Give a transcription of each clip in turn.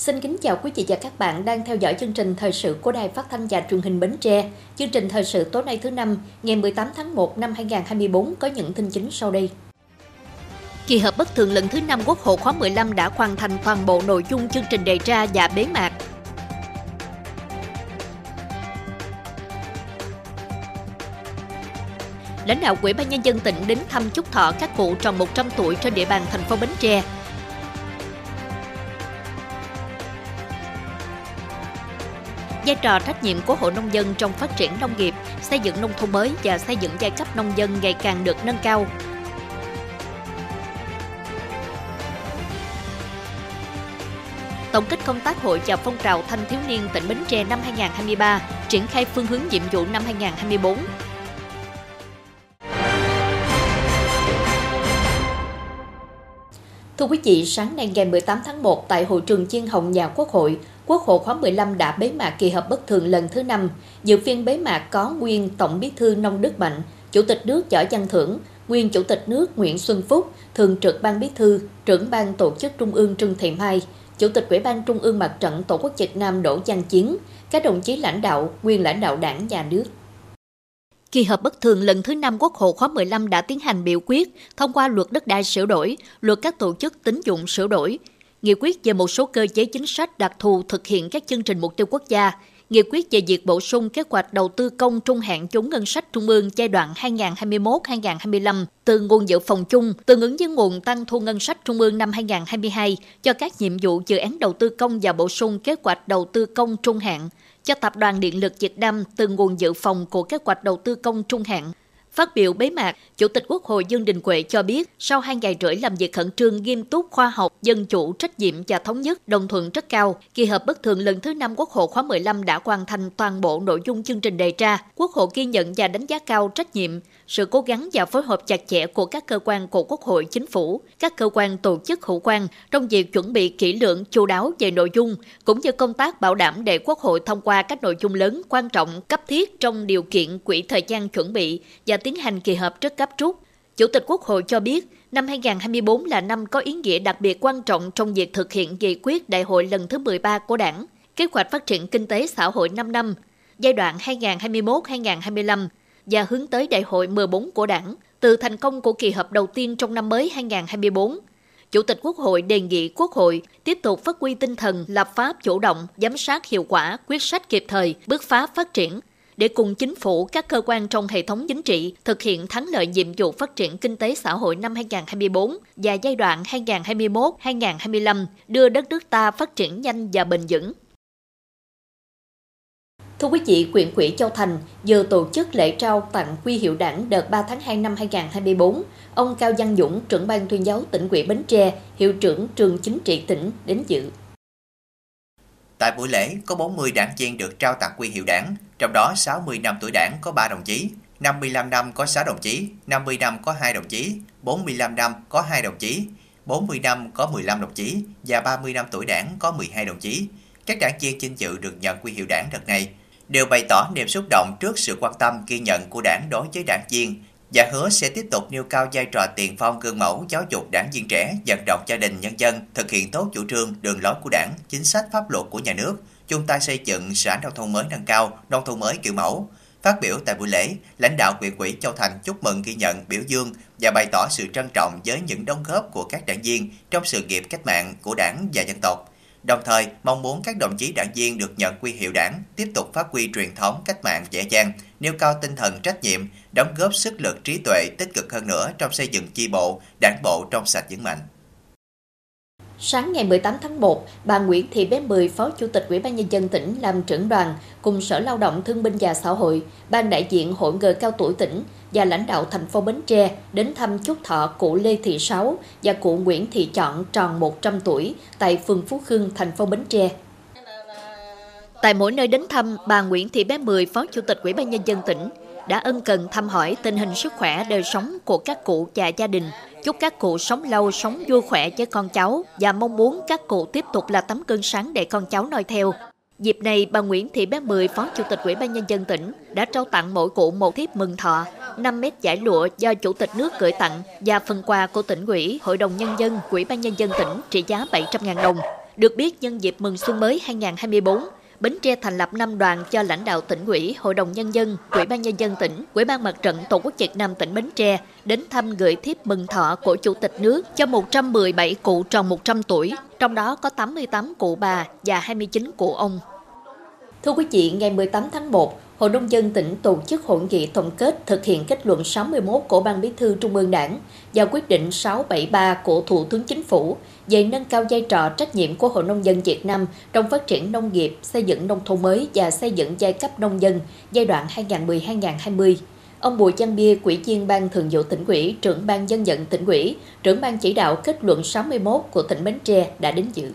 Xin kính chào quý vị và các bạn đang theo dõi chương trình thời sự của Đài Phát thanh và Truyền hình Bến Tre. Chương trình thời sự tối nay thứ năm, ngày 18 tháng 1 năm 2024 có những tin chính sau đây. Kỳ họp bất thường lần thứ 5 Quốc hội khóa 15 đã hoàn thành toàn bộ nội dung chương trình đề ra và bế mạc. Lãnh đạo Ủy ban nhân dân tỉnh đến thăm chúc thọ các cụ tròn 100 tuổi trên địa bàn thành phố Bến Tre. Vai trò trách nhiệm của hộ nông dân trong phát triển nông nghiệp, xây dựng nông thôn mới và xây dựng giai cấp nông dân ngày càng được nâng cao. Tổng kết công tác hội và phong trào thanh thiếu niên tỉnh Bến Tre năm 2023, triển khai phương hướng nhiệm vụ năm 2024. Thưa quý vị, sáng nay ngày 18 tháng 1 tại hội trường Chiên Hồng nhà Quốc hội, Quốc hội khóa 15 đã bế mạc kỳ họp bất thường lần thứ 5. Dự phiên bế mạc có nguyên Tổng bí thư Nông Đức Mạnh, Chủ tịch nước Võ Văn Thưởng, nguyên Chủ tịch nước Nguyễn Xuân Phúc, Thường trực Ban Bí thư, trưởng Ban Tổ chức Trung ương Trương Thị Mai, Chủ tịch Ủy ban Trung ương Mặt trận Tổ quốc Việt Nam Đỗ Văn Chiến, các đồng chí lãnh đạo, nguyên lãnh đạo đảng nhà nước. Kỳ họp bất thường lần thứ 5 Quốc hội khóa 15 đã tiến hành biểu quyết thông qua luật đất đai sửa đổi, luật các tổ chức tín dụng sửa đổi, nghị quyết về một số cơ chế chính sách đặc thù thực hiện các chương trình mục tiêu quốc gia, nghị quyết về việc bổ sung kế hoạch đầu tư công trung hạn vốn ngân sách trung ương giai đoạn 2021-2025 từ nguồn dự phòng chung tương ứng với nguồn tăng thu ngân sách trung ương năm 2022 cho các nhiệm vụ dự án đầu tư công và bổ sung kế hoạch đầu tư công trung hạn cho Tập đoàn Điện lực Việt Nam từ nguồn dự phòng của kế hoạch đầu tư công trung hạn. Phát biểu bế mạc, Chủ tịch Quốc hội Dương Đình Huệ cho biết, sau hai ngày rưỡi làm việc khẩn trương, nghiêm túc, khoa học, dân chủ, trách nhiệm và thống nhất, đồng thuận rất cao, kỳ họp bất thường lần thứ năm Quốc hội khóa 15 đã hoàn thành toàn bộ nội dung chương trình đề ra. Quốc hội ghi nhận và đánh giá cao trách nhiệm, sự cố gắng và phối hợp chặt chẽ của các cơ quan của Quốc hội, Chính phủ, các cơ quan tổ chức hữu quan trong việc chuẩn bị kỹ lưỡng, chu đáo về nội dung, cũng như công tác bảo đảm để Quốc hội thông qua các nội dung lớn, quan trọng, cấp thiết trong điều kiện quỹ thời gian chuẩn bị và tiến hành kỳ họp rất gấp rút. Chủ tịch Quốc hội cho biết, năm 2024 là năm có ý nghĩa đặc biệt quan trọng trong việc thực hiện nghị quyết đại hội lần thứ 13 của đảng, kế hoạch phát triển kinh tế xã hội 5 năm, giai đoạn 2021-2025 và hướng tới đại hội 14 của đảng, từ thành công của kỳ họp đầu tiên trong năm mới 2024. Chủ tịch Quốc hội đề nghị Quốc hội tiếp tục phát huy tinh thần lập pháp chủ động, giám sát hiệu quả, quyết sách kịp thời, bước phá phát triển, để cùng chính phủ, các cơ quan trong hệ thống chính trị thực hiện thắng lợi nhiệm vụ phát triển kinh tế xã hội năm 2024 và giai đoạn 2021-2025 đưa đất nước ta phát triển nhanh và bền vững. Thưa quý vị, quyện quỹ Châu Thành vừa tổ chức lễ trao tặng quy hiệu đảng đợt 3 tháng 2 năm 2024. Ông Cao Văn Dũng, trưởng ban tuyên giáo tỉnh ủy Bến Tre, hiệu trưởng trường chính trị tỉnh đến dự. Tại buổi lễ, có 40 đảng viên được trao tặng quy hiệu đảng, trong đó 60 năm tuổi đảng có 3 đồng chí, 55 năm có 6 đồng chí, 50 năm có 2 đồng chí, 45 năm có 2 đồng chí, 40 năm có 15 đồng chí và 30 năm tuổi đảng có 12 đồng chí. Các đảng viên chinh dự được nhận quy hiệu đảng đợt này đều bày tỏ niềm xúc động trước sự quan tâm ghi nhận của đảng đối với đảng viên và hứa sẽ tiếp tục nêu cao vai trò tiền phong gương mẫu giáo dục đảng viên trẻ, vận động gia đình nhân dân thực hiện tốt chủ trương, đường lối của đảng, chính sách pháp luật của nhà nước, chung tay xây dựng xã nông thôn mới nâng cao, nông thôn mới kiểu mẫu. Phát biểu tại buổi lễ, lãnh đạo huyện ủy Châu Thành chúc mừng ghi nhận, biểu dương và bày tỏ sự trân trọng với những đóng góp của các đảng viên trong sự nghiệp cách mạng của đảng và dân tộc. Đồng thời, mong muốn các đồng chí đảng viên được nhận quy hiệu đảng tiếp tục phát huy truyền thống cách mạng dễ dàng, nêu cao tinh thần trách nhiệm, đóng góp sức lực trí tuệ tích cực hơn nữa trong xây dựng chi bộ, đảng bộ trong sạch vững mạnh. Sáng ngày 18 tháng 1, bà Nguyễn Thị Bé Mười, Phó Chủ tịch Ủy ban Nhân dân tỉnh làm trưởng đoàn cùng Sở Lao động Thương binh và Xã hội, ban đại diện Hội người cao tuổi tỉnh và lãnh đạo thành phố Bến Tre đến thăm chúc thọ cụ Lê Thị Sáu và cụ Nguyễn Thị Chọn tròn 100 tuổi tại phường Phú Khương, thành phố Bến Tre. Tại mỗi nơi đến thăm, bà Nguyễn Thị Bé Mười, Phó Chủ tịch Ủy ban Nhân dân tỉnh, đã ân cần thăm hỏi tình hình sức khỏe đời sống của các cụ và gia đình, chúc các cụ sống lâu, sống vui khỏe với con cháu và mong muốn các cụ tiếp tục là tấm gương sáng để con cháu noi theo. Dịp này, bà Nguyễn Thị Bé Mười, Phó Chủ tịch Ủy ban Nhân dân tỉnh, đã trao tặng mỗi cụ một thiếp mừng thọ, 5 mét giải lụa do Chủ tịch nước gửi tặng và phần quà của tỉnh ủy, Hội đồng Nhân dân, Ủy ban Nhân dân tỉnh trị giá 700.000 đồng. Được biết nhân dịp mừng xuân mới 2024, Bến Tre thành lập 5 đoàn cho lãnh đạo tỉnh ủy, Hội đồng Nhân dân, Ủy ban Nhân dân tỉnh, Ủy ban Mặt trận Tổ quốc Việt Nam tỉnh Bến Tre đến thăm gửi thiếp mừng thọ của Chủ tịch nước cho 117 cụ tròn 100 tuổi, trong đó có 88 cụ bà và 29 cụ ông. Thưa quý vị, ngày 18 tháng 1, Hội nông dân tỉnh tổ chức hội nghị tổng kết thực hiện kết luận 61 của Ban Bí thư Trung ương Đảng và quyết định 673 của Thủ tướng Chính phủ về nâng cao vai trò trách nhiệm của Hội nông dân Việt Nam trong phát triển nông nghiệp, xây dựng nông thôn mới và xây dựng giai cấp nông dân giai đoạn 2010-2020. Ông Bùi Văn Bia, Quỹ viên Ban Thường vụ tỉnh ủy, trưởng ban dân vận tỉnh ủy, trưởng ban chỉ đạo kết luận 61 của tỉnh Bến Tre đã đến dự.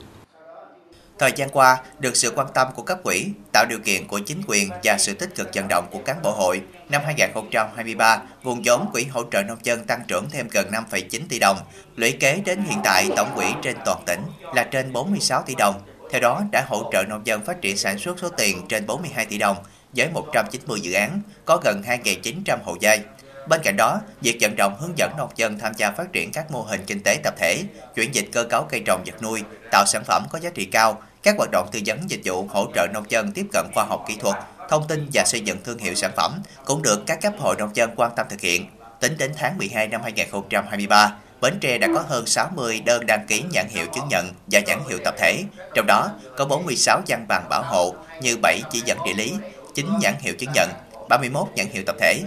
Thời gian qua, được sự quan tâm của cấp quỹ, tạo điều kiện của chính quyền và sự tích cực vận động của cán bộ hội, năm 2023, nguồn vốn quỹ hỗ trợ nông dân tăng trưởng thêm gần 5,9 tỷ đồng. Lũy kế đến hiện tại, tổng quỹ trên toàn tỉnh là trên 46 tỷ đồng. Theo đó, đã hỗ trợ nông dân phát triển sản xuất số tiền trên 42 tỷ đồng, với 190 dự án, có gần 2.900 hộ giai Bên cạnh đó, việc vận động hướng dẫn nông dân tham gia phát triển các mô hình kinh tế tập thể, chuyển dịch cơ cấu cây trồng vật nuôi, tạo sản phẩm có giá trị cao, các hoạt động tư vấn dịch vụ hỗ trợ nông dân tiếp cận khoa học kỹ thuật, thông tin và xây dựng thương hiệu sản phẩm cũng được các cấp hội nông dân quan tâm thực hiện. Tính đến tháng 12 năm 2023, Bến Tre đã có hơn 60 đơn đăng ký nhãn hiệu chứng nhận và nhãn hiệu tập thể, trong đó có 46 văn bằng bảo hộ như 7 chỉ dẫn địa lý, 9 nhãn hiệu chứng nhận, 31 nhãn hiệu tập thể,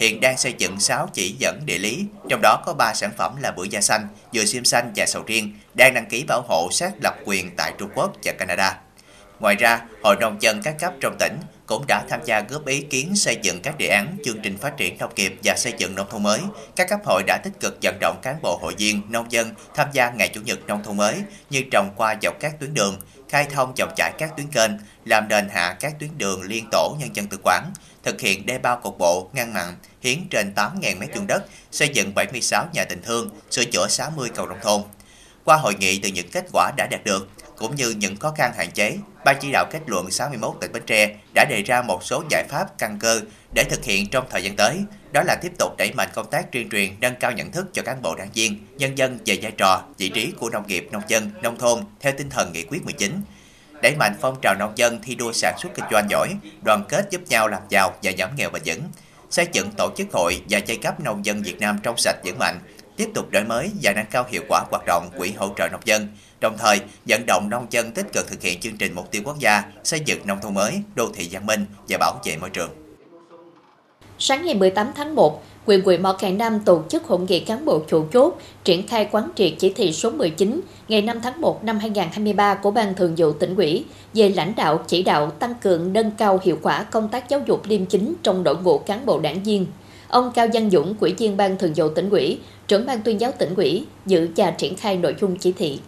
hiện đang xây dựng 6 chỉ dẫn địa lý, trong đó có 3 sản phẩm là bưởi da xanh, dừa xiêm xanh và sầu riêng, đang đăng ký bảo hộ xác lập quyền tại Trung Quốc và Canada. Ngoài ra, Hội nông dân các cấp trong tỉnh cũng đã tham gia góp ý kiến xây dựng các đề án chương trình phát triển nông nghiệp và xây dựng nông thôn mới. Các cấp hội đã tích cực vận động cán bộ hội viên, nông dân tham gia ngày chủ nhật nông thôn mới như trồng qua dọc các tuyến đường, khai thông dòng chảy các tuyến kênh, làm nền hạ các tuyến đường liên tổ nhân dân tự quản, thực hiện đê bao cục bộ, ngăn mặn, hiến trên 8.000 mét vuông đất, xây dựng 76 nhà tình thương, sửa chữa 60 cầu nông thôn. Qua hội nghị từ những kết quả đã đạt được, cũng như những khó khăn hạn chế, Ban chỉ đạo kết luận 61 tỉnh Bến Tre đã đề ra một số giải pháp căn cơ để thực hiện trong thời gian tới, đó là tiếp tục đẩy mạnh công tác tuyên truyền, nâng cao nhận thức cho cán bộ đảng viên, nhân dân về vai trò, vị trí của nông nghiệp, nông dân, nông thôn theo tinh thần nghị quyết 19, đẩy mạnh phong trào nông dân thi đua sản xuất kinh doanh giỏi, đoàn kết giúp nhau làm giàu và giảm nghèo bền vững, xây dựng tổ chức hội và giai cấp nông dân Việt Nam trong sạch vững mạnh, tiếp tục đổi mới và nâng cao hiệu quả hoạt động quỹ hỗ trợ nông dân, đồng thời vận động nông dân tích cực thực hiện chương trình mục tiêu quốc gia xây dựng nông thôn mới, đô thị văn minh và bảo vệ môi trường. Sáng ngày 18 tháng 1, quyền quỹ Mỏ Cải Nam tổ chức hội nghị cán bộ chủ chốt triển khai quán triệt chỉ thị số 19 ngày 5 tháng 1 năm 2023 của Ban Thường vụ tỉnh ủy về lãnh đạo chỉ đạo tăng cường nâng cao hiệu quả công tác giáo dục liêm chính trong đội ngũ cán bộ đảng viên. Ông Cao Văn Dũng, Ủy viên Ban Thường vụ tỉnh ủy, trưởng ban tuyên giáo tỉnh ủy, dự và triển khai nội dung chỉ thị.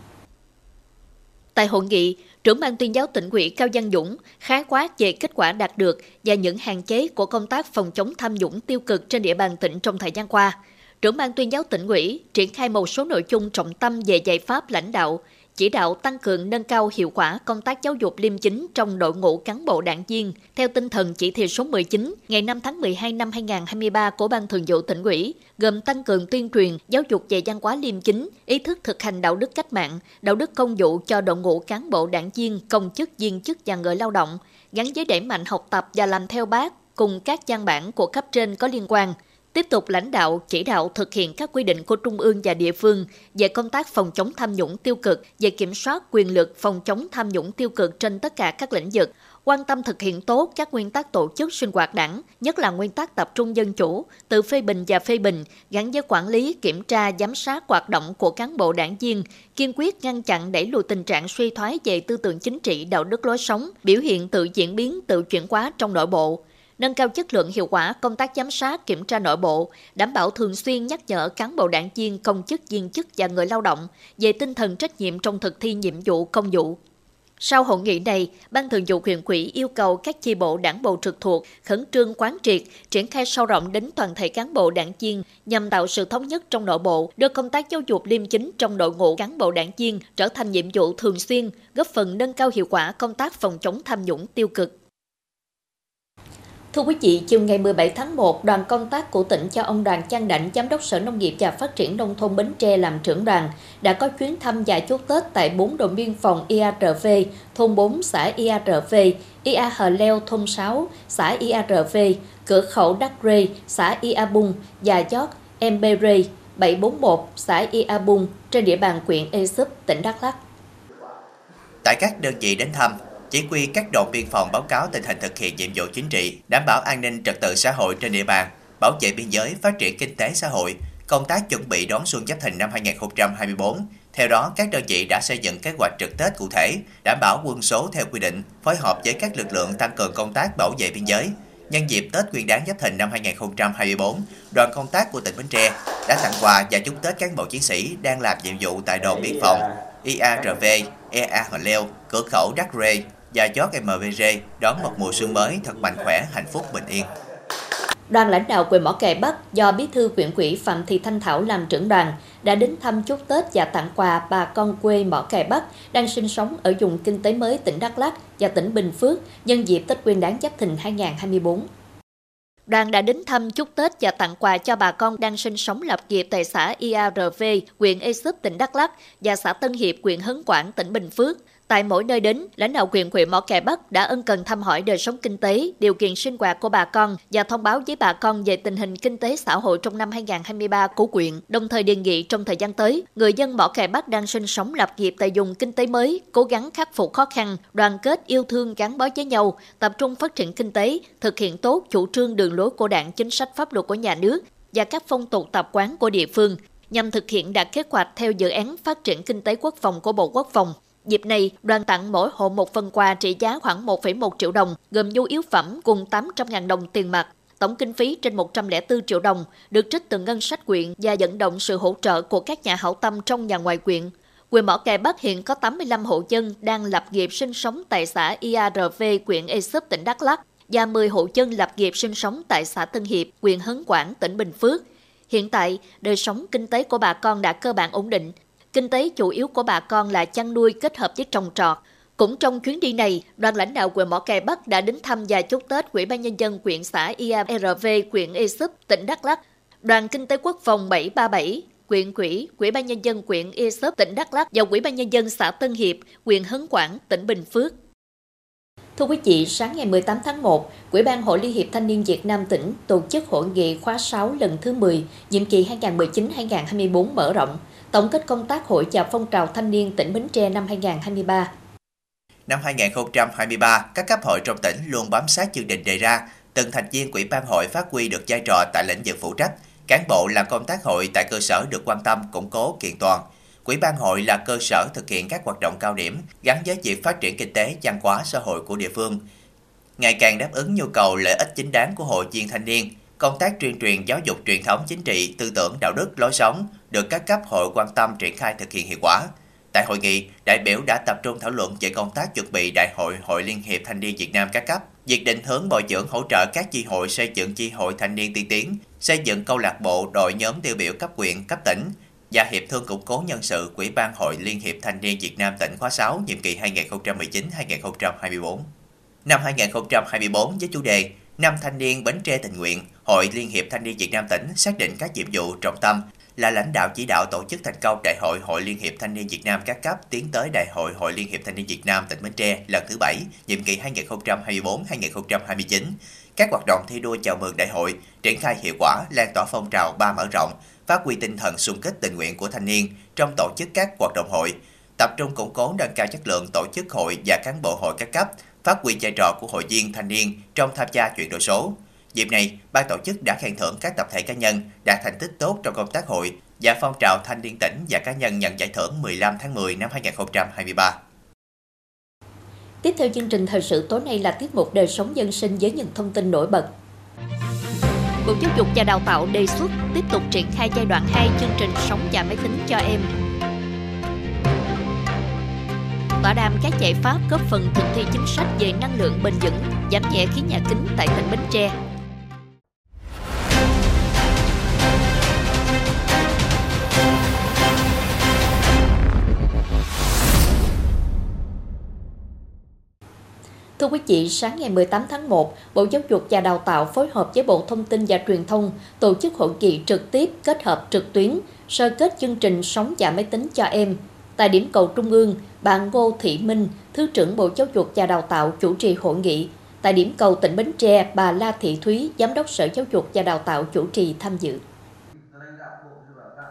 Tại hội nghị, trưởng ban tuyên giáo tỉnh ủy Cao Văn Dũng khái quát về kết quả đạt được và những hạn chế của công tác phòng chống tham nhũng tiêu cực trên địa bàn tỉnh trong thời gian qua. Trưởng ban tuyên giáo tỉnh ủy triển khai một số nội dung trọng tâm về giải pháp lãnh đạo, chỉ đạo tăng cường nâng cao hiệu quả công tác giáo dục liêm chính trong đội ngũ cán bộ đảng viên theo tinh thần chỉ thị số 19 ngày 5 tháng 12 năm 2023 của Ban Thường vụ tỉnh ủy, gồm tăng cường tuyên truyền, giáo dục về văn hóa liêm chính, ý thức thực hành đạo đức cách mạng, đạo đức công vụ cho đội ngũ cán bộ đảng viên, công chức, viên chức và người lao động, gắn với đẩy mạnh học tập và làm theo bác cùng các văn bản của cấp trên có liên quan, tiếp tục lãnh đạo, chỉ đạo thực hiện các quy định của Trung ương và địa phương về công tác phòng chống tham nhũng tiêu cực, về kiểm soát quyền lực phòng chống tham nhũng tiêu cực trên tất cả các lĩnh vực, quan tâm thực hiện tốt các nguyên tắc tổ chức sinh hoạt đảng, nhất là nguyên tắc tập trung dân chủ, tự phê bình và phê bình, gắn với quản lý, kiểm tra, giám sát hoạt động của cán bộ đảng viên, kiên quyết ngăn chặn đẩy lùi tình trạng suy thoái về tư tưởng chính trị, đạo đức lối sống, biểu hiện tự diễn biến, tự chuyển hóa trong nội bộ nâng cao chất lượng hiệu quả công tác giám sát kiểm tra nội bộ, đảm bảo thường xuyên nhắc nhở cán bộ đảng viên, công chức, viên chức và người lao động về tinh thần trách nhiệm trong thực thi nhiệm vụ công vụ. Sau hội nghị này, Ban Thường vụ huyện quỹ yêu cầu các chi bộ đảng bộ trực thuộc khẩn trương quán triệt, triển khai sâu rộng đến toàn thể cán bộ đảng viên nhằm tạo sự thống nhất trong nội bộ, đưa công tác giáo dục liêm chính trong đội ngũ cán bộ đảng viên trở thành nhiệm vụ thường xuyên, góp phần nâng cao hiệu quả công tác phòng chống tham nhũng tiêu cực. Thưa quý vị, chiều ngày 17 tháng 1, đoàn công tác của tỉnh cho ông Đoàn Chăn Đảnh, Giám đốc Sở Nông nghiệp và Phát triển Nông thôn Bến Tre làm trưởng đoàn, đã có chuyến thăm và chúc Tết tại bốn đồn biên phòng IARV, thôn 4 xã IARV, IA Hờ Leo, thôn 6, xã IARV, cửa khẩu Đắc Rê, xã Iabung và chót Embere, 741, xã Iabung trên địa bàn huyện Esup tỉnh Đắk Lắk. Tại các đơn vị đến thăm, chỉ huy các đồn biên phòng báo cáo tình hình thực hiện nhiệm vụ chính trị, đảm bảo an ninh trật tự xã hội trên địa bàn, bảo vệ biên giới, phát triển kinh tế xã hội, công tác chuẩn bị đón xuân Giáp Thìn năm 2024. Theo đó, các đơn vị đã xây dựng kế hoạch trực Tết cụ thể, đảm bảo quân số theo quy định, phối hợp với các lực lượng tăng cường công tác bảo vệ biên giới. Nhân dịp Tết Nguyên đán Giáp Thìn năm 2024, đoàn công tác của tỉnh Bến Tre đã tặng quà và chúc Tết cán bộ chiến sĩ đang làm nhiệm vụ tại đồn biên phòng IARV, EA Hò Leo, cửa khẩu Đắc Rê, và chót MVG đón một mùa xuân mới thật mạnh khỏe, hạnh phúc, bình yên. Đoàn lãnh đạo quyền Mỏ Cày Bắc do Bí thư huyện ủy Phạm Thị Thanh Thảo làm trưởng đoàn đã đến thăm chúc Tết và tặng quà bà con quê Mỏ Cày Bắc đang sinh sống ở vùng kinh tế mới tỉnh Đắk Lắk và tỉnh Bình Phước nhân dịp Tết Nguyên đán Giáp Thìn 2024. Đoàn đã đến thăm chúc Tết và tặng quà cho bà con đang sinh sống lập nghiệp tại xã IARV, huyện Ê Súp, tỉnh Đắk Lắk và xã Tân Hiệp, huyện Hấn Quảng, tỉnh Bình Phước. Tại mỗi nơi đến, lãnh đạo huyện huyện Mỏ Cày Bắc đã ân cần thăm hỏi đời sống kinh tế, điều kiện sinh hoạt của bà con và thông báo với bà con về tình hình kinh tế xã hội trong năm 2023 của huyện, đồng thời đề nghị trong thời gian tới, người dân Mỏ Cày Bắc đang sinh sống lập nghiệp tại vùng kinh tế mới, cố gắng khắc phục khó khăn, đoàn kết yêu thương gắn bó với nhau, tập trung phát triển kinh tế, thực hiện tốt chủ trương đường lối của đảng, chính sách pháp luật của nhà nước và các phong tục tập quán của địa phương nhằm thực hiện đạt kế hoạch theo dự án phát triển kinh tế quốc phòng của Bộ Quốc phòng. Dịp này, đoàn tặng mỗi hộ một phần quà trị giá khoảng 1,1 triệu đồng, gồm nhu yếu phẩm cùng 800.000 đồng tiền mặt. Tổng kinh phí trên 104 triệu đồng được trích từ ngân sách quyện và dẫn động sự hỗ trợ của các nhà hảo tâm trong và ngoài quyện. Quyền Mỏ Cày Bắc hiện có 85 hộ dân đang lập nghiệp sinh sống tại xã IARV, quyện Esup, tỉnh Đắk Lắk và 10 hộ dân lập nghiệp sinh sống tại xã Tân Hiệp, huyện Hấn Quảng, tỉnh Bình Phước. Hiện tại, đời sống kinh tế của bà con đã cơ bản ổn định, Kinh tế chủ yếu của bà con là chăn nuôi kết hợp với trồng trọt. Cũng trong chuyến đi này, đoàn lãnh đạo huyện Mỏ Cày Bắc đã đến thăm và chúc Tết Ủy ban Nhân dân huyện xã IARV, huyện Ê Súp, tỉnh Đắk Lắk, đoàn Kinh tế Quốc phòng 737, quyện quỹ, Ủy ban Nhân dân quyện Ê Súp, tỉnh Đắk Lắk và Ủy ban Nhân dân xã Tân Hiệp, huyện Hấn Quảng, tỉnh Bình Phước. Thưa quý vị, sáng ngày 18 tháng 1, Quỹ ban Hội Liên hiệp Thanh niên Việt Nam tỉnh tổ chức hội nghị khóa 6 lần thứ 10, nhiệm kỳ 2019-2024 mở rộng, tổng kết công tác hội và phong trào thanh niên tỉnh Bến Tre năm 2023. Năm 2023, các cấp hội trong tỉnh luôn bám sát chương trình đề ra, từng thành viên quỹ ban hội phát huy được vai trò tại lĩnh vực phụ trách, cán bộ làm công tác hội tại cơ sở được quan tâm, củng cố, kiện toàn. Quỹ ban hội là cơ sở thực hiện các hoạt động cao điểm gắn với việc phát triển kinh tế, văn hóa xã hội của địa phương. Ngày càng đáp ứng nhu cầu lợi ích chính đáng của hội viên thanh niên, công tác tuyên truyền giáo dục truyền thống chính trị, tư tưởng, đạo đức, lối sống được các cấp hội quan tâm triển khai thực hiện hiệu quả. Tại hội nghị, đại biểu đã tập trung thảo luận về công tác chuẩn bị Đại hội Hội Liên hiệp Thanh niên Việt Nam các cấp, việc định hướng bồi dưỡng hỗ trợ các chi hội xây dựng chi hội thanh niên tiên tiến, xây dựng câu lạc bộ đội nhóm tiêu biểu cấp huyện, cấp tỉnh và hiệp thương củng cố nhân sự Quỹ ban Hội Liên hiệp Thanh niên Việt Nam tỉnh khóa 6 nhiệm kỳ 2019-2024. Năm 2024 với chủ đề Năm thanh niên Bến Tre tình nguyện, Hội Liên hiệp Thanh niên Việt Nam tỉnh xác định các nhiệm vụ trọng tâm là lãnh đạo chỉ đạo tổ chức thành công Đại hội Hội Liên hiệp Thanh niên Việt Nam các cấp tiến tới Đại hội Hội Liên hiệp Thanh niên Việt Nam tỉnh Bến Tre lần thứ 7, nhiệm kỳ 2024-2029. Các hoạt động thi đua chào mừng đại hội, triển khai hiệu quả, lan tỏa phong trào ba mở rộng, phát huy tinh thần xung kích tình nguyện của thanh niên trong tổ chức các hoạt động hội, tập trung củng cố nâng cao chất lượng tổ chức hội và cán bộ hội các cấp, phát huy vai trò của hội viên thanh niên trong tham gia chuyển đổi số, Dịp này, ban tổ chức đã khen thưởng các tập thể cá nhân đạt thành tích tốt trong công tác hội và phong trào thanh niên tỉnh và cá nhân nhận giải thưởng 15 tháng 10 năm 2023. Tiếp theo chương trình thời sự tối nay là tiết mục đời sống dân sinh với những thông tin nổi bật. Bộ Giáo dục và Đào tạo đề xuất tiếp tục triển khai giai đoạn 2 chương trình sống và máy tính cho em. Tọa đàm các giải pháp góp phần thực thi chính sách về năng lượng bền vững, giảm nhẹ khí nhà kính tại tỉnh Bến Tre Thưa Thưa quý vị, sáng ngày 18 tháng 1, Bộ Giáo dục và Đào tạo phối hợp với Bộ Thông tin và Truyền thông tổ chức hội nghị trực tiếp kết hợp trực tuyến sơ kết chương trình Sống và máy tính cho em. Tại điểm cầu Trung ương, bà Ngô Thị Minh, Thứ trưởng Bộ Giáo dục và Đào tạo chủ trì hội nghị. Tại điểm cầu tỉnh Bến Tre, bà La Thị Thúy, Giám đốc Sở Giáo dục và Đào tạo chủ trì tham dự.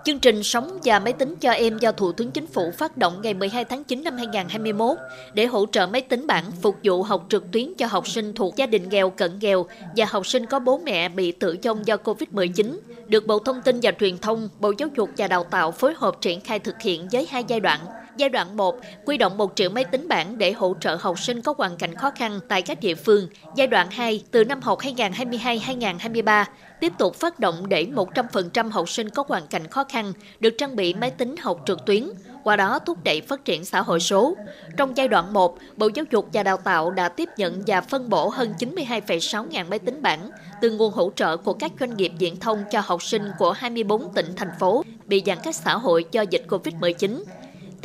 Chương trình Sống và máy tính cho em do Thủ tướng Chính phủ phát động ngày 12 tháng 9 năm 2021 để hỗ trợ máy tính bảng phục vụ học trực tuyến cho học sinh thuộc gia đình nghèo cận nghèo và học sinh có bố mẹ bị tử vong do Covid-19, được Bộ Thông tin và Truyền thông, Bộ Giáo dục và Đào tạo phối hợp triển khai thực hiện với hai giai đoạn. Giai đoạn 1, quy động 1 triệu máy tính bảng để hỗ trợ học sinh có hoàn cảnh khó khăn tại các địa phương. Giai đoạn 2, từ năm học 2022-2023, tiếp tục phát động để 100% học sinh có hoàn cảnh khó khăn được trang bị máy tính học trực tuyến, qua đó thúc đẩy phát triển xã hội số. Trong giai đoạn 1, Bộ Giáo dục và Đào tạo đã tiếp nhận và phân bổ hơn 92,6 ngàn máy tính bảng từ nguồn hỗ trợ của các doanh nghiệp viễn thông cho học sinh của 24 tỉnh, thành phố bị giãn cách xã hội do dịch COVID-19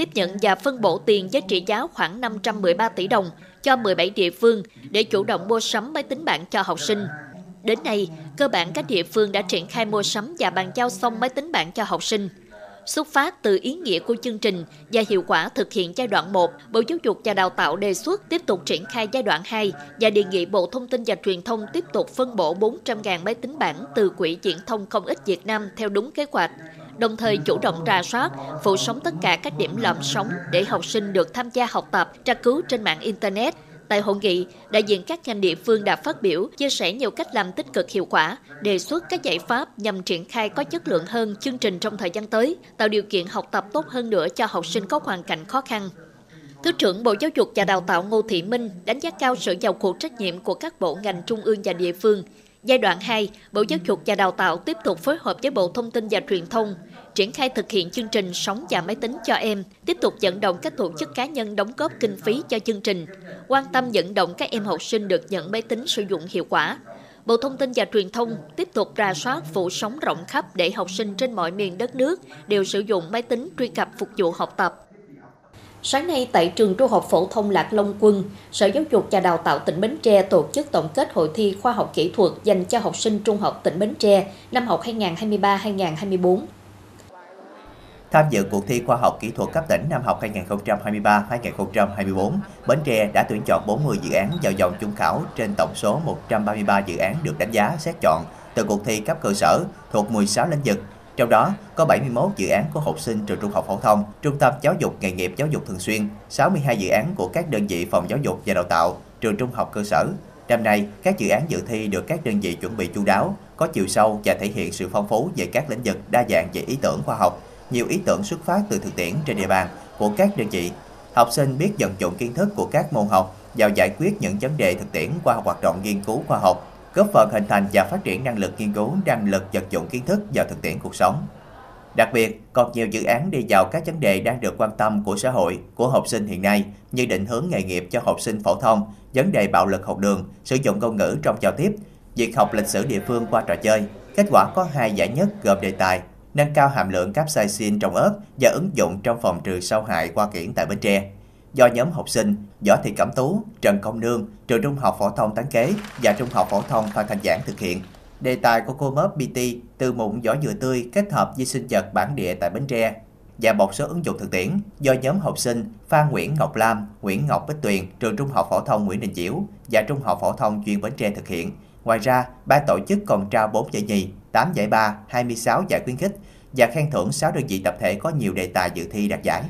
tiếp nhận và phân bổ tiền với trị giá khoảng 513 tỷ đồng cho 17 địa phương để chủ động mua sắm máy tính bảng cho học sinh. Đến nay, cơ bản các địa phương đã triển khai mua sắm và bàn giao xong máy tính bảng cho học sinh. Xuất phát từ ý nghĩa của chương trình và hiệu quả thực hiện giai đoạn 1, Bộ Giáo dục và Đào tạo đề xuất tiếp tục triển khai giai đoạn 2 và đề nghị Bộ Thông tin và Truyền thông tiếp tục phân bổ 400.000 máy tính bảng từ Quỹ Viễn thông không ích Việt Nam theo đúng kế hoạch đồng thời chủ động rà soát, phủ sóng tất cả các điểm lọm sóng để học sinh được tham gia học tập, tra cứu trên mạng Internet. Tại hội nghị, đại diện các ngành địa phương đã phát biểu, chia sẻ nhiều cách làm tích cực hiệu quả, đề xuất các giải pháp nhằm triển khai có chất lượng hơn chương trình trong thời gian tới, tạo điều kiện học tập tốt hơn nữa cho học sinh có hoàn cảnh khó khăn. Thứ trưởng Bộ Giáo dục và Đào tạo Ngô Thị Minh đánh giá cao sự vào cuộc trách nhiệm của các bộ ngành trung ương và địa phương. Giai đoạn 2, Bộ Giáo dục và Đào tạo tiếp tục phối hợp với Bộ Thông tin và Truyền thông, triển khai thực hiện chương trình Sống và máy tính cho em, tiếp tục vận động các tổ chức cá nhân đóng góp kinh phí cho chương trình, quan tâm vận động các em học sinh được nhận máy tính sử dụng hiệu quả. Bộ Thông tin và Truyền thông tiếp tục ra soát phủ sóng rộng khắp để học sinh trên mọi miền đất nước đều sử dụng máy tính truy cập phục vụ học tập. Sáng nay tại trường Trung học phổ thông Lạc Long Quân, Sở Giáo dục và Đào tạo tỉnh Bến Tre tổ chức tổng kết hội thi khoa học kỹ thuật dành cho học sinh trung học tỉnh Bến Tre năm học 2023-2024. Tham dự cuộc thi khoa học kỹ thuật cấp tỉnh năm học 2023-2024, Bến Tre đã tuyển chọn 40 dự án vào vòng chung khảo trên tổng số 133 dự án được đánh giá xét chọn từ cuộc thi cấp cơ sở thuộc 16 lĩnh vực. Trong đó có 71 dự án của học sinh trường trung học phổ thông, trung tâm giáo dục nghề nghiệp giáo dục thường xuyên, 62 dự án của các đơn vị phòng giáo dục và đào tạo, trường trung học cơ sở. Năm nay, các dự án dự thi được các đơn vị chuẩn bị chu đáo, có chiều sâu và thể hiện sự phong phú về các lĩnh vực đa dạng về ý tưởng khoa học, nhiều ý tưởng xuất phát từ thực tiễn trên địa bàn của các đơn vị. Học sinh biết vận dụng kiến thức của các môn học vào giải quyết những vấn đề thực tiễn qua hoạt động nghiên cứu khoa học, góp phần hình thành và phát triển năng lực nghiên cứu, năng lực vận dụng kiến thức vào thực tiễn cuộc sống. Đặc biệt, còn nhiều dự án đi vào các vấn đề đang được quan tâm của xã hội, của học sinh hiện nay như định hướng nghề nghiệp cho học sinh phổ thông, vấn đề bạo lực học đường, sử dụng ngôn ngữ trong giao tiếp, việc học lịch sử địa phương qua trò chơi. Kết quả có hai giải nhất gồm đề tài nâng cao hàm lượng capsaicin trong ớt và ứng dụng trong phòng trừ sâu hại qua kiển tại Bến Tre. Do nhóm học sinh Võ Thị Cẩm Tú, Trần Công Nương, trường Trung học phổ thông Tán Kế và Trung học phổ thông Phan Thanh Giảng thực hiện. Đề tài của cô mớp BT từ mụn vỏ dừa tươi kết hợp vi sinh vật bản địa tại Bến Tre và một số ứng dụng thực tiễn do nhóm học sinh Phan Nguyễn Ngọc Lam, Nguyễn Ngọc Bích Tuyền, trường Trung học phổ thông Nguyễn Đình Chiểu và Trung học phổ thông chuyên Bến Tre thực hiện. Ngoài ra, ban tổ chức còn trao 4 giải nhì, 8 giải ba, 26 giải khuyến khích và khen thưởng 6 đơn vị tập thể có nhiều đề tài dự thi đạt giải.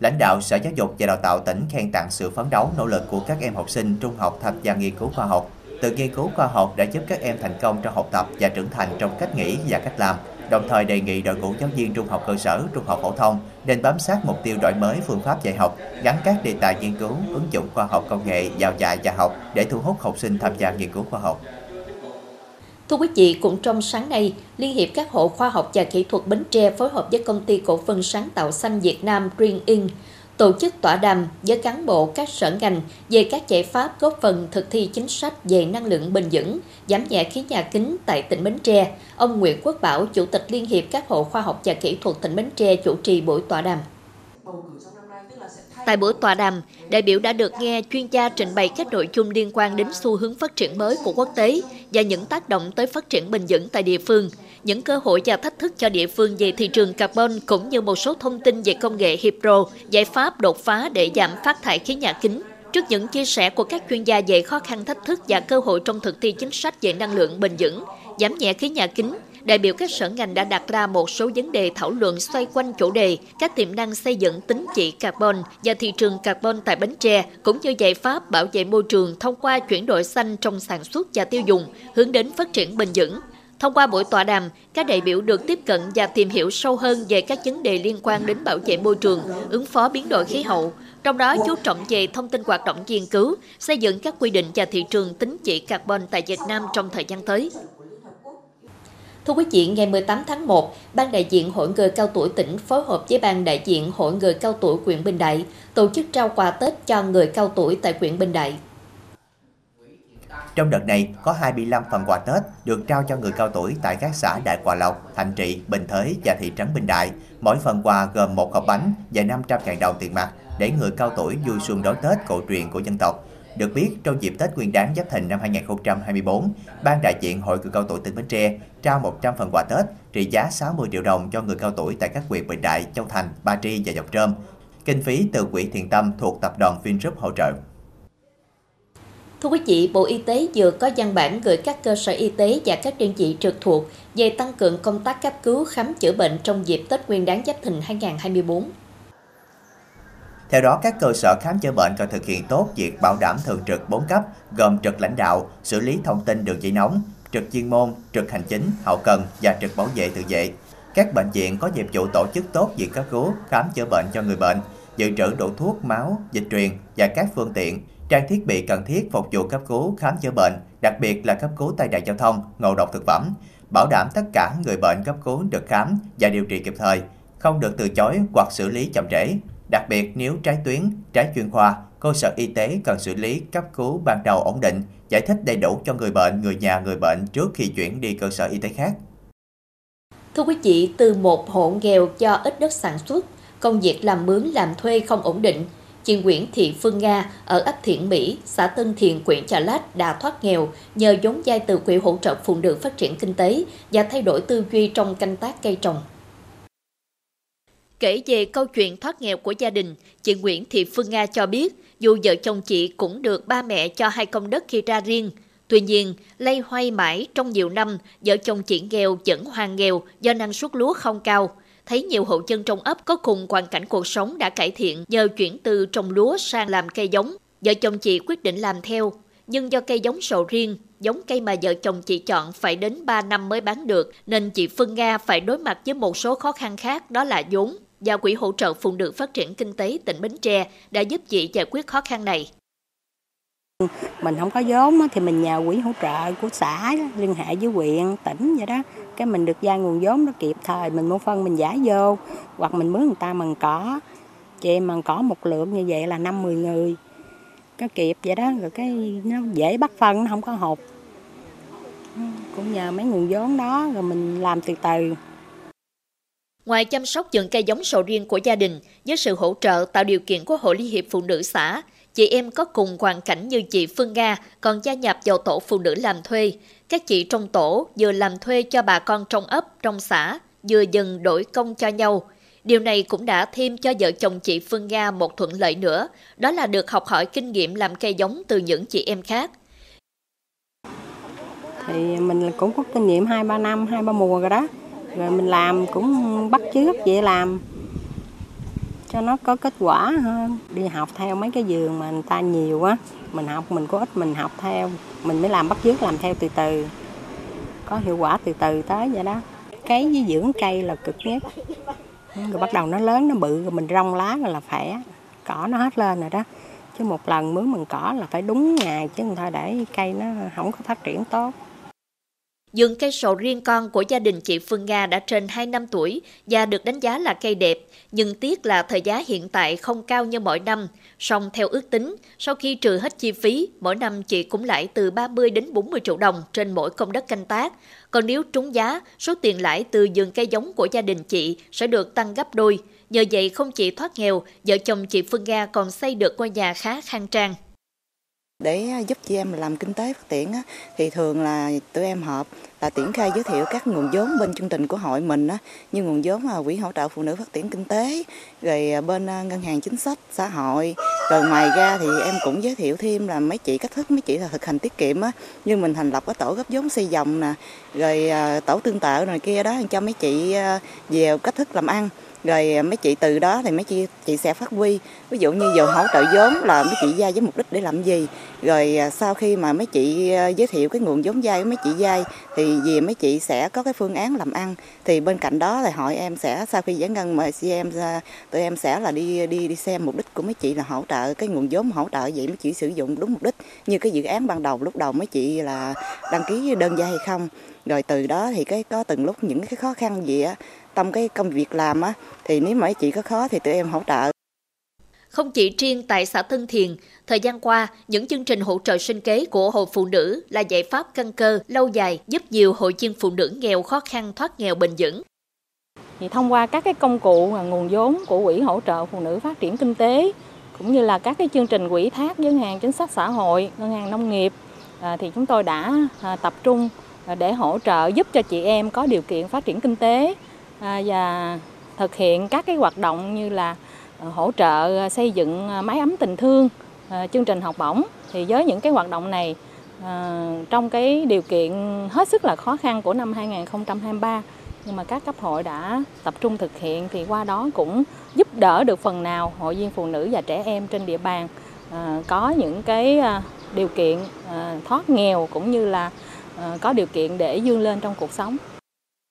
Lãnh đạo Sở Giáo dục và Đào tạo tỉnh khen tặng sự phấn đấu nỗ lực của các em học sinh trung học tham gia nghiên cứu khoa học. Từ nghiên cứu khoa học đã giúp các em thành công trong học tập và trưởng thành trong cách nghĩ và cách làm, đồng thời đề nghị đội ngũ giáo viên trung học cơ sở, trung học phổ thông nên bám sát mục tiêu đổi mới phương pháp dạy học, gắn các đề tài nghiên cứu, ứng dụng khoa học công nghệ vào dạy và học để thu hút học sinh tham gia nghiên cứu khoa học. Thưa quý vị, cũng trong sáng nay, Liên hiệp các hộ khoa học và kỹ thuật Bến Tre phối hợp với công ty cổ phần sáng tạo xanh Việt Nam Green Inc. tổ chức tọa đàm với cán bộ các sở ngành về các giải pháp góp phần thực thi chính sách về năng lượng bền vững, giảm nhẹ khí nhà kính tại tỉnh Bến Tre. Ông Nguyễn Quốc Bảo, Chủ tịch Liên hiệp các hộ khoa học và kỹ thuật tỉnh Bến Tre chủ trì buổi tọa đàm. Tại buổi tọa đàm, đại biểu đã được nghe chuyên gia trình bày các nội dung liên quan đến xu hướng phát triển mới của quốc tế và những tác động tới phát triển bền vững tại địa phương, những cơ hội và thách thức cho địa phương về thị trường carbon cũng như một số thông tin về công nghệ Hydro, giải pháp đột phá để giảm phát thải khí nhà kính. Trước những chia sẻ của các chuyên gia về khó khăn thách thức và cơ hội trong thực thi chính sách về năng lượng bền vững, giảm nhẹ khí nhà kính, đại biểu các sở ngành đã đặt ra một số vấn đề thảo luận xoay quanh chủ đề các tiềm năng xây dựng tính chỉ carbon và thị trường carbon tại Bến Tre, cũng như giải pháp bảo vệ môi trường thông qua chuyển đổi xanh trong sản xuất và tiêu dùng, hướng đến phát triển bền vững. Thông qua buổi tọa đàm, các đại biểu được tiếp cận và tìm hiểu sâu hơn về các vấn đề liên quan đến bảo vệ môi trường, ứng phó biến đổi khí hậu, trong đó chú trọng về thông tin hoạt động nghiên cứu, xây dựng các quy định và thị trường tính chỉ carbon tại Việt Nam trong thời gian tới. Thưa quý vị, ngày 18 tháng 1, Ban đại diện Hội người cao tuổi tỉnh phối hợp với Ban đại diện Hội người cao tuổi huyện Bình Đại tổ chức trao quà Tết cho người cao tuổi tại huyện Bình Đại. Trong đợt này, có 25 phần quà Tết được trao cho người cao tuổi tại các xã Đại Quà Lộc, Thành Trị, Bình Thới và thị trấn Bình Đại. Mỗi phần quà gồm một hộp bánh và 500.000 đồng tiền mặt để người cao tuổi vui xuân đón Tết cổ truyền của dân tộc. Được biết, trong dịp Tết Nguyên đán Giáp Thìn năm 2024, Ban đại diện Hội người cao tuổi tỉnh Bến Tre trao 100 phần quà Tết trị giá 60 triệu đồng cho người cao tuổi tại các huyện Bình Đại, Châu Thành, Ba Tri và Dọc Trơm. Kinh phí từ Quỹ Thiện Tâm thuộc tập đoàn Vingroup hỗ trợ. Thưa quý vị, Bộ Y tế vừa có văn bản gửi các cơ sở y tế và các đơn vị trực thuộc về tăng cường công tác cấp cứu khám chữa bệnh trong dịp Tết Nguyên đán Giáp Thìn 2024. Theo đó, các cơ sở khám chữa bệnh cần thực hiện tốt việc bảo đảm thường trực 4 cấp, gồm trực lãnh đạo, xử lý thông tin đường dây nóng, trực chuyên môn, trực hành chính, hậu cần và trực bảo vệ tự vệ. Các bệnh viện có nhiệm vụ tổ chức tốt việc cấp cứu, khám chữa bệnh cho người bệnh, dự trữ đủ thuốc, máu, dịch truyền và các phương tiện, trang thiết bị cần thiết phục vụ cấp cứu, khám chữa bệnh, đặc biệt là cấp cứu tai nạn giao thông, ngộ độc thực phẩm, bảo đảm tất cả người bệnh cấp cứu được khám và điều trị kịp thời, không được từ chối hoặc xử lý chậm trễ. Đặc biệt nếu trái tuyến, trái chuyên khoa, cơ sở y tế cần xử lý cấp cứu ban đầu ổn định, giải thích đầy đủ cho người bệnh, người nhà người bệnh trước khi chuyển đi cơ sở y tế khác. Thưa quý vị, từ một hộ nghèo do ít đất sản xuất, công việc làm mướn làm thuê không ổn định, chị Nguyễn Thị Phương Nga ở ấp Thiện Mỹ, xã Tân Thiện, huyện Chợ Lách đã thoát nghèo nhờ vốn vay từ Quỹ hỗ trợ phụ nữ phát triển kinh tế và thay đổi tư duy trong canh tác cây trồng. Kể về câu chuyện thoát nghèo của gia đình, chị Nguyễn Thị Phương Nga cho biết, dù vợ chồng chị cũng được ba mẹ cho hai công đất khi ra riêng, Tuy nhiên, lây hoay mãi trong nhiều năm, vợ chồng chị nghèo vẫn hoàng nghèo do năng suất lúa không cao. Thấy nhiều hộ dân trong ấp có cùng hoàn cảnh cuộc sống đã cải thiện nhờ chuyển từ trồng lúa sang làm cây giống. Vợ chồng chị quyết định làm theo, nhưng do cây giống sầu riêng, giống cây mà vợ chồng chị chọn phải đến 3 năm mới bán được, nên chị Phương Nga phải đối mặt với một số khó khăn khác đó là vốn và Quỹ hỗ trợ phụ nữ phát triển kinh tế tỉnh Bến Tre đã giúp chị giải quyết khó khăn này. Mình không có vốn thì mình nhờ quỹ hỗ trợ của xã liên hệ với huyện, tỉnh vậy đó. Cái mình được vay nguồn vốn nó kịp thời, mình mua phân mình giả vô hoặc mình mướn người ta mần cỏ. Chị mần cỏ một lượng như vậy là 5 10 người. Có kịp vậy đó, rồi cái nó dễ bắt phân nó không có hột. Cũng nhờ mấy nguồn vốn đó rồi mình làm từ từ. Ngoài chăm sóc dựng cây giống sầu riêng của gia đình, với sự hỗ trợ tạo điều kiện của Hội Liên hiệp Phụ nữ xã, chị em có cùng hoàn cảnh như chị Phương Nga còn gia nhập vào tổ phụ nữ làm thuê. Các chị trong tổ vừa làm thuê cho bà con trong ấp, trong xã, vừa dần đổi công cho nhau. Điều này cũng đã thêm cho vợ chồng chị Phương Nga một thuận lợi nữa, đó là được học hỏi kinh nghiệm làm cây giống từ những chị em khác. Thì mình cũng có kinh nghiệm 2-3 năm, 2-3 mùa rồi đó rồi mình làm cũng bắt chước vậy làm. Cho nó có kết quả hơn đi học theo mấy cái giường mà người ta nhiều á, mình học mình có ít mình học theo, mình mới làm bắt chước làm theo từ từ. Có hiệu quả từ từ tới vậy đó. Cái với dưỡng cây là cực nhất. Rồi bắt đầu nó lớn, nó bự, rồi mình rong lá rồi là khỏe. Cỏ nó hết lên rồi đó. Chứ một lần mướn mình cỏ là phải đúng ngày, chứ không thôi để cây nó không có phát triển tốt. Dường cây sầu riêng con của gia đình chị Phương Nga đã trên 2 năm tuổi và được đánh giá là cây đẹp, nhưng tiếc là thời giá hiện tại không cao như mỗi năm. Song theo ước tính, sau khi trừ hết chi phí, mỗi năm chị cũng lãi từ 30 đến 40 triệu đồng trên mỗi công đất canh tác. Còn nếu trúng giá, số tiền lãi từ dường cây giống của gia đình chị sẽ được tăng gấp đôi. Nhờ vậy không chỉ thoát nghèo, vợ chồng chị Phương Nga còn xây được ngôi nhà khá khang trang. Để à, giúp chị em làm kinh tế phát triển thì thường là tụi em họp là triển khai giới thiệu các nguồn vốn bên chương trình của hội mình như nguồn vốn là quỹ hỗ trợ phụ nữ phát triển kinh tế, rồi à, bên à, ngân hàng chính sách xã hội. Rồi ngoài ra thì em cũng giới thiệu thêm là mấy chị cách thức mấy chị là thực hành tiết kiệm á, như mình thành lập cái tổ góp vốn xây dòng nè, rồi tổ tương tự này kia đó cho mấy chị về cách thức làm ăn rồi mấy chị từ đó thì mấy chị chị sẽ phát huy. Ví dụ như giờ hỗ trợ vốn là mấy chị vay với mục đích để làm gì? Rồi à, sau khi mà mấy chị à, giới thiệu cái nguồn vốn vay của mấy chị vay, thì về mấy chị sẽ có cái phương án làm ăn, thì bên cạnh đó thì hội em sẽ, sau khi giải ngân mời chị em à, tụi em sẽ là đi đi đi xem mục đích của mấy chị là hỗ trợ cái nguồn vốn hỗ trợ vậy, mấy chị sử dụng đúng mục đích như cái dự án ban đầu lúc đầu mấy chị là đăng ký đơn vay hay không. Rồi từ đó thì cái có từng lúc những cái khó khăn gì á trong cái công việc làm á thì nếu mấy chị có khó thì tụi em hỗ trợ không chỉ riêng tại xã Tân Thiền, thời gian qua, những chương trình hỗ trợ sinh kế của Hội Phụ Nữ là giải pháp căn cơ, lâu dài giúp nhiều hội viên phụ nữ nghèo khó khăn thoát nghèo bền vững. Thì thông qua các cái công cụ nguồn vốn của Quỹ hỗ trợ phụ nữ phát triển kinh tế cũng như là các cái chương trình quỹ thác với ngân hàng chính sách xã hội, ngân hàng nông nghiệp à, thì chúng tôi đã à, tập trung à, để hỗ trợ giúp cho chị em có điều kiện phát triển kinh tế À, và thực hiện các cái hoạt động như là ờ, hỗ trợ ờ, xây dựng ờ, máy ấm tình thương, chương trình học bổng thì với những cái hoạt động này trong cái điều kiện hết sức là khó khăn của năm 2023 nhưng mà các cấp hội đã tập trung thực hiện thì qua đó cũng giúp đỡ được phần nào hội viên phụ nữ và trẻ em trên địa bàn có những cái điều kiện thoát nghèo cũng như là có điều kiện để vươn lên trong cuộc sống.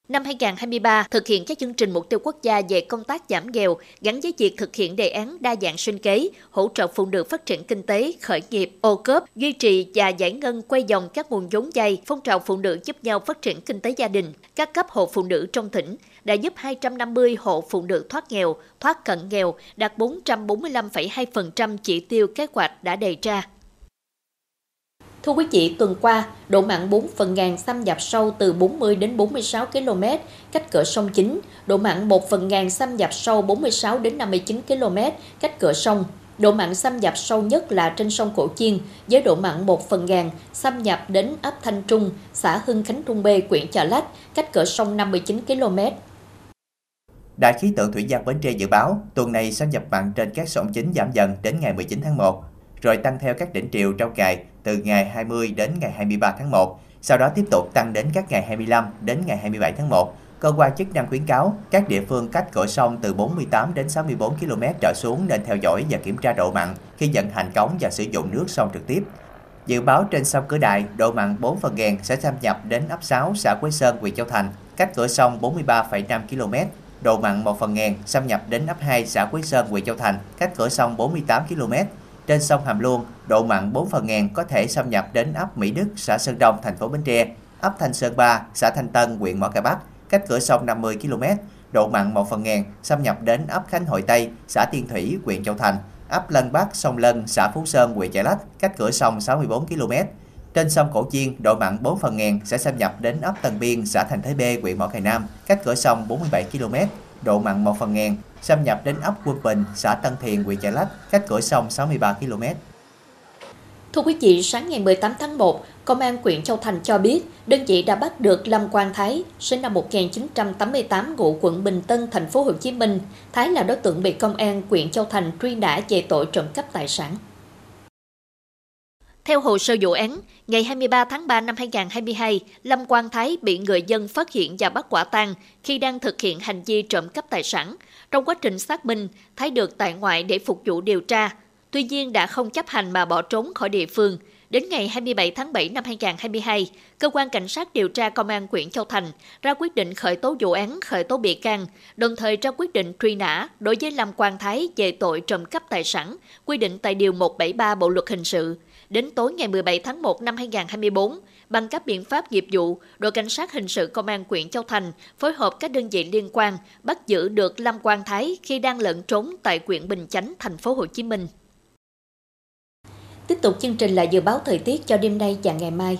Năm 2023, thực hiện các chương trình mục tiêu quốc gia về công tác giảm nghèo gắn với việc thực hiện đề án đa dạng sinh kế, hỗ trợ phụ nữ phát triển kinh tế, khởi nghiệp, ô cớp, duy trì và giải ngân quay dòng các nguồn vốn vay, phong trào phụ nữ giúp nhau phát triển kinh tế gia đình, các cấp hộ phụ nữ trong tỉnh đã giúp 250 hộ phụ nữ thoát nghèo, thoát cận nghèo, đạt 445,2% chỉ tiêu kế hoạch đã đề ra. Thưa quý vị, tuần qua, độ mặn 4 phần ngàn xâm nhập sâu từ 40 đến 46 km cách cửa sông chính, độ mặn 1 phần ngàn xâm nhập sâu 46 đến 59 km cách cửa sông. Độ mặn xâm nhập sâu nhất là trên sông Cổ Chiên, với độ mặn 1 phần ngàn xâm nhập đến ấp Thanh Trung, xã Hưng Khánh Trung B, huyện Chợ Lách, cách cửa sông 59 km. Đài khí tượng thủy văn Bến Tre dự báo tuần này xâm nhập mặn trên các sông chính giảm dần đến ngày 19 tháng 1, rồi tăng theo các đỉnh triều trong ngày từ ngày 20 đến ngày 23 tháng 1, sau đó tiếp tục tăng đến các ngày 25 đến ngày 27 tháng 1. Cơ quan chức năng khuyến cáo các địa phương cách cửa sông từ 48 đến 64 km trở xuống nên theo dõi và kiểm tra độ mặn khi vận hành cống và sử dụng nước sông trực tiếp. Dự báo trên sông Cửa Đại, độ mặn 4 phần ngàn sẽ xâm nhập đến ấp 6 xã Quế Sơn, huyện Châu Thành, cách cửa sông 43,5 km. Độ mặn 1 phần ngàn xâm nhập đến ấp 2 xã Quế Sơn, huyện Châu Thành, cách cửa sông 48 km. Trên sông Hàm Luông, độ mặn 4 phần ngàn có thể xâm nhập đến ấp Mỹ Đức, xã Sơn Đông, thành phố Bến Tre, ấp Thanh Sơn 3, xã Thanh Tân, huyện Mỏ Cày Bắc, cách cửa sông 50 km. Độ mặn 1 phần ngàn xâm nhập đến ấp Khánh Hội Tây, xã Tiên Thủy, huyện Châu Thành, ấp Lân Bắc, sông Lân, xã Phú Sơn, huyện Chợ Lách, cách cửa sông 64 km. Trên sông Cổ Chiên, độ mặn 4 phần ngàn sẽ xâm nhập đến ấp Tân Biên, xã Thành Thới B, huyện Mỏ Cày Nam, cách cửa sông 47 km. Độ mặn 1 phần ngàn xâm nhập đến ấp Quân Bình, xã Tân Thiền, huyện Chợ Lách, cách cửa sông 63 km. Thưa quý vị, sáng ngày 18 tháng 1, Công an huyện Châu Thành cho biết đơn vị đã bắt được Lâm Quang Thái, sinh năm 1988, ngụ quận Bình Tân, thành phố Hồ Chí Minh. Thái là đối tượng bị công an huyện Châu Thành truy nã về tội trộm cắp tài sản. Theo hồ sơ vụ án, ngày 23 tháng 3 năm 2022, Lâm Quang Thái bị người dân phát hiện và bắt quả tang khi đang thực hiện hành vi trộm cắp tài sản. Trong quá trình xác minh, Thái được tại ngoại để phục vụ điều tra. Tuy nhiên đã không chấp hành mà bỏ trốn khỏi địa phương. Đến ngày 27 tháng 7 năm 2022, Cơ quan Cảnh sát điều tra Công an huyện Châu Thành ra quyết định khởi tố vụ án, khởi tố bị can, đồng thời ra quyết định truy nã đối với Lâm Quang Thái về tội trộm cắp tài sản, quy định tại Điều 173 Bộ Luật Hình sự. Đến tối ngày 17 tháng 1 năm 2024, bằng các biện pháp nghiệp vụ, đội cảnh sát hình sự công an huyện Châu Thành phối hợp các đơn vị liên quan bắt giữ được Lâm Quang Thái khi đang lẫn trốn tại huyện Bình Chánh, thành phố Hồ Chí Minh. Tiếp tục chương trình là dự báo thời tiết cho đêm nay và ngày mai.